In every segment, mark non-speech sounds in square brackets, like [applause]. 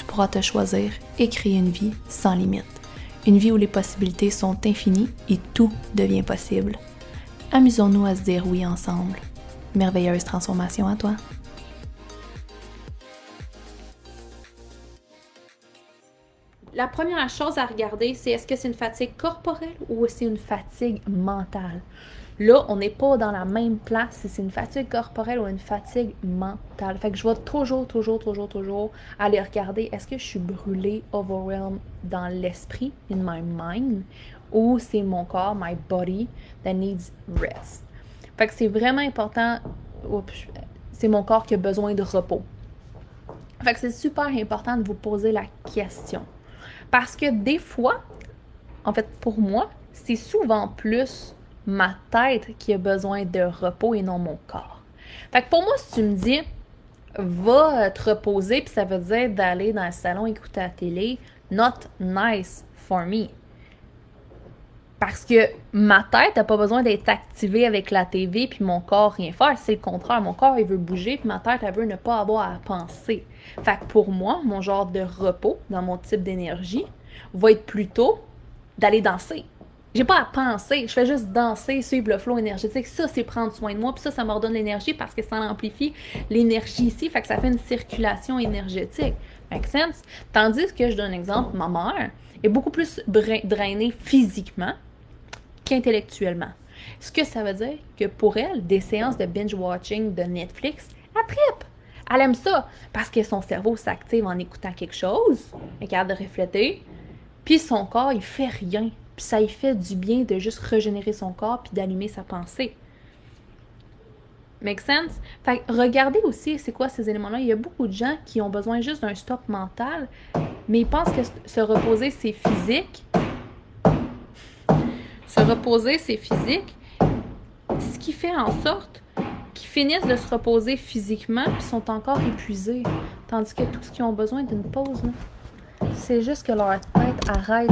tu pourras te choisir et créer une vie sans limite. Une vie où les possibilités sont infinies et tout devient possible. Amusons-nous à se dire oui ensemble. Merveilleuse transformation à toi. La première chose à regarder, c'est est-ce que c'est une fatigue corporelle ou c'est une fatigue mentale? Là, on n'est pas dans la même place si c'est une fatigue corporelle ou une fatigue mentale. Fait que je vais toujours, toujours, toujours, toujours aller regarder est-ce que je suis brûlée, overwhelmed dans l'esprit, in my mind, ou c'est mon corps, my body, that needs rest. Fait que c'est vraiment important. C'est mon corps qui a besoin de repos. Fait que c'est super important de vous poser la question. Parce que des fois, en fait, pour moi, c'est souvent plus ma tête qui a besoin de repos et non mon corps. Fait que pour moi, si tu me dis, va te reposer, puis ça veut dire d'aller dans le salon écouter la télé, not nice for me. Parce que ma tête n'a pas besoin d'être activée avec la TV puis mon corps rien faire. C'est le contraire. Mon corps, il veut bouger puis ma tête, elle veut ne pas avoir à penser. Fait que pour moi, mon genre de repos dans mon type d'énergie va être plutôt d'aller danser. J'ai pas à penser, je fais juste danser, suivre le flot énergétique. Ça, c'est prendre soin de moi. Puis ça, ça me redonne l'énergie parce que ça amplifie l'énergie ici. Fait que ça fait une circulation énergétique. Make sense? Tandis que je donne un exemple, ma mère est beaucoup plus drainée physiquement qu'intellectuellement. Ce que ça veut dire que pour elle, des séances de binge-watching de Netflix, elle tripe. Elle aime ça parce que son cerveau s'active en écoutant quelque chose, elle est capable de refléter, puis son corps, il fait rien puis ça y fait du bien de juste régénérer son corps puis d'allumer sa pensée. Make sense? Fait regardez aussi c'est quoi ces éléments-là? Il y a beaucoup de gens qui ont besoin juste d'un stop mental, mais ils pensent que se reposer, c'est physique. Se reposer, c'est physique. Ce qui fait en sorte qu'ils finissent de se reposer physiquement puis sont encore épuisés. Tandis que tout ce qu'ils ont besoin d'une pause, c'est juste que leur tête arrête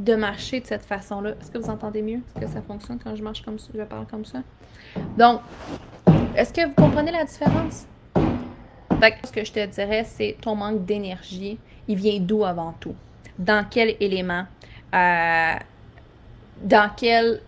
de marcher de cette façon-là. Est-ce que vous entendez mieux? Est-ce que ça fonctionne quand je marche comme ça, je parle comme ça? Donc, est-ce que vous comprenez la différence? Fait ce que je te dirais, c'est ton manque d'énergie, il vient d'où avant tout? Dans quel élément? Euh, dans quel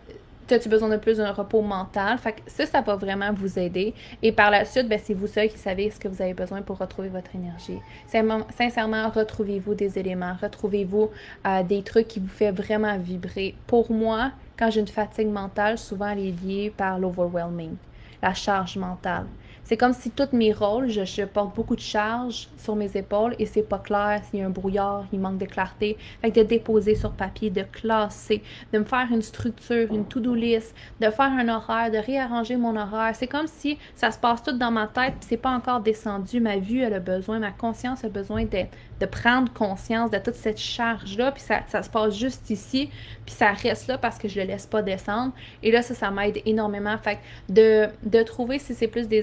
as-tu besoin de plus d'un repos mental? Fait que ça, ça va vraiment vous aider. Et par la suite, ben, c'est vous seul qui savez ce que vous avez besoin pour retrouver votre énergie. Sincèrement, retrouvez-vous des éléments, retrouvez-vous euh, des trucs qui vous font vraiment vibrer. Pour moi, quand j'ai une fatigue mentale, souvent elle est liée par l'overwhelming, la charge mentale. C'est comme si tous mes rôles, je, porte beaucoup de charge sur mes épaules et c'est pas clair s'il y a un brouillard, il manque de clarté. Fait que de déposer sur papier, de classer, de me faire une structure, une to-do list, de faire un horaire, de réarranger mon horaire. C'est comme si ça se passe tout dans ma tête puis c'est pas encore descendu. Ma vue, elle a besoin, ma conscience a besoin de, de prendre conscience de toute cette charge-là puis ça, se passe juste ici puis ça reste là parce que je le laisse pas descendre. Et là, ça, ça m'aide énormément. Fait de, de trouver si c'est plus des,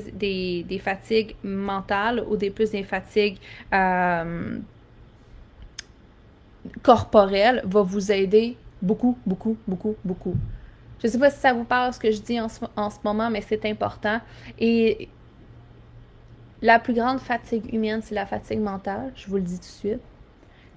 fatigues mentales ou des plus des fatigues euh, corporelles va vous aider beaucoup, beaucoup, beaucoup, beaucoup. Je ne sais pas si ça vous parle ce que je dis en ce, en ce moment, mais c'est important. Et la plus grande fatigue humaine, c'est la fatigue mentale, je vous le dis tout de suite.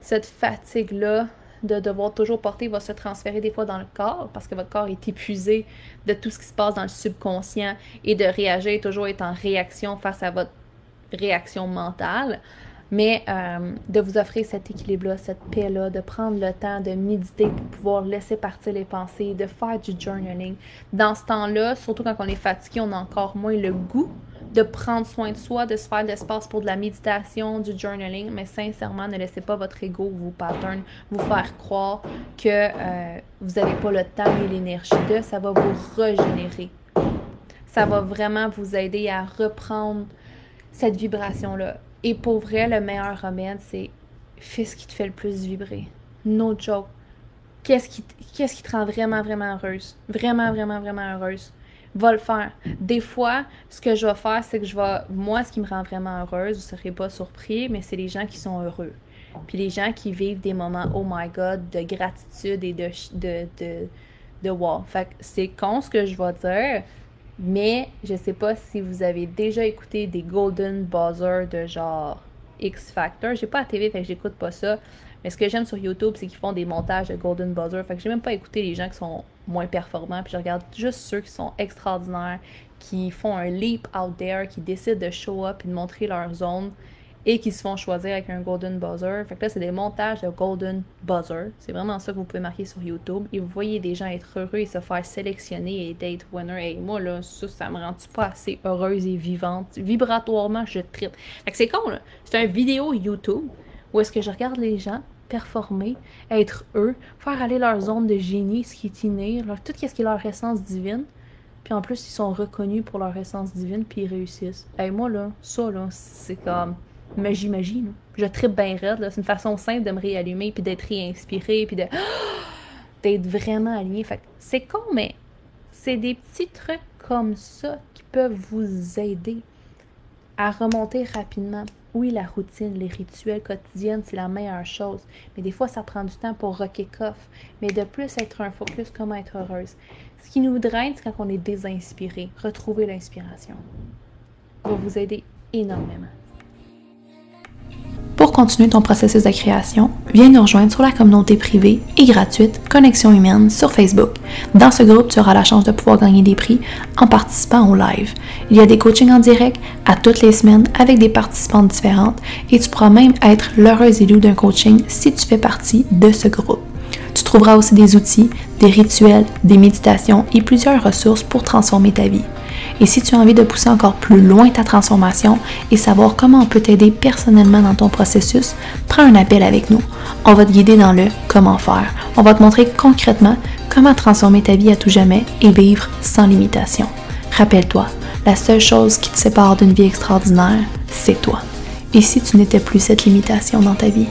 Cette fatigue-là, de devoir toujours porter va se transférer des fois dans le corps parce que votre corps est épuisé de tout ce qui se passe dans le subconscient et de réagir, toujours être en réaction face à votre réaction mentale. Mais euh, de vous offrir cet équilibre-là, cette paix-là, de prendre le temps de méditer pour pouvoir laisser partir les pensées, de faire du journaling. Dans ce temps-là, surtout quand on est fatigué, on a encore moins le goût de prendre soin de soi, de se faire de l'espace pour de la méditation, du journaling, mais sincèrement, ne laissez pas votre ego, vos patterns, vous faire croire que euh, vous n'avez pas le temps et l'énergie de, ça va vous régénérer. Ça va vraiment vous aider à reprendre cette vibration-là. Et pour vrai, le meilleur remède, c'est fais ce qui te fait le plus vibrer. No joke. Qu'est-ce qui, qu'est-ce qui te rend vraiment, vraiment heureuse? Vraiment, vraiment, vraiment heureuse. Va le faire. Des fois, ce que je vais faire, c'est que je vais. Moi, ce qui me rend vraiment heureuse, vous ne serez pas surpris, mais c'est les gens qui sont heureux. Puis les gens qui vivent des moments, oh my god, de gratitude et de, de, de, wow. Fait que c'est con ce que je vais dire, mais je sais pas si vous avez déjà écouté des Golden Buzzer de genre X Factor. J'ai pas la TV, fait que j'écoute pas ça. Mais ce que j'aime sur YouTube, c'est qu'ils font des montages de Golden Buzzer. Fait que j'ai même pas écouté les gens qui sont moins performants. Puis je regarde juste ceux qui sont extraordinaires, qui font un leap out there, qui décident de show up et de montrer leur zone et qui se font choisir avec un Golden Buzzer. Fait que là, c'est des montages de Golden Buzzer. C'est vraiment ça que vous pouvez marquer sur YouTube. Et vous voyez des gens être heureux et se faire sélectionner et d'être winner. Et moi, là, ça, ça me rend-tu pas assez heureuse et vivante? Vibratoirement, je tripe. Fait que c'est con, là. C'est une vidéo YouTube où est-ce que je regarde les gens performer, être eux, faire aller leur zone de génie, ce qui est inné, leur, tout ce qui est leur essence divine. Puis en plus, ils sont reconnus pour leur essence divine, puis ils réussissent. Et moi, là, ça, là, c'est comme magie, magie. Je tripe bien raide. C'est une façon simple de me réallumer, puis d'être réinspiré, puis de [gasps] d'être vraiment aligné. Fait c'est con, mais c'est des petits trucs comme ça qui peuvent vous aider à remonter rapidement. Oui, la routine, les rituels quotidiens, c'est la meilleure chose. Mais des fois, ça prend du temps pour rocker off. Mais de plus, être un focus, comment être heureuse. Ce qui nous draine, c'est quand on est désinspiré. Retrouver l'inspiration va vous aider énormément. Pour continuer ton processus de création, viens nous rejoindre sur la communauté privée et gratuite Connexion Humaine sur Facebook. Dans ce groupe, tu auras la chance de pouvoir gagner des prix en participant au live. Il y a des coachings en direct à toutes les semaines avec des participantes différentes et tu pourras même être l'heureuse élue d'un coaching si tu fais partie de ce groupe. Tu trouveras aussi des outils, des rituels, des méditations et plusieurs ressources pour transformer ta vie. Et si tu as envie de pousser encore plus loin ta transformation et savoir comment on peut t'aider personnellement dans ton processus, prends un appel avec nous. On va te guider dans le comment faire. On va te montrer concrètement comment transformer ta vie à tout jamais et vivre sans limitation. Rappelle-toi, la seule chose qui te sépare d'une vie extraordinaire, c'est toi. Et si tu n'étais plus cette limitation dans ta vie?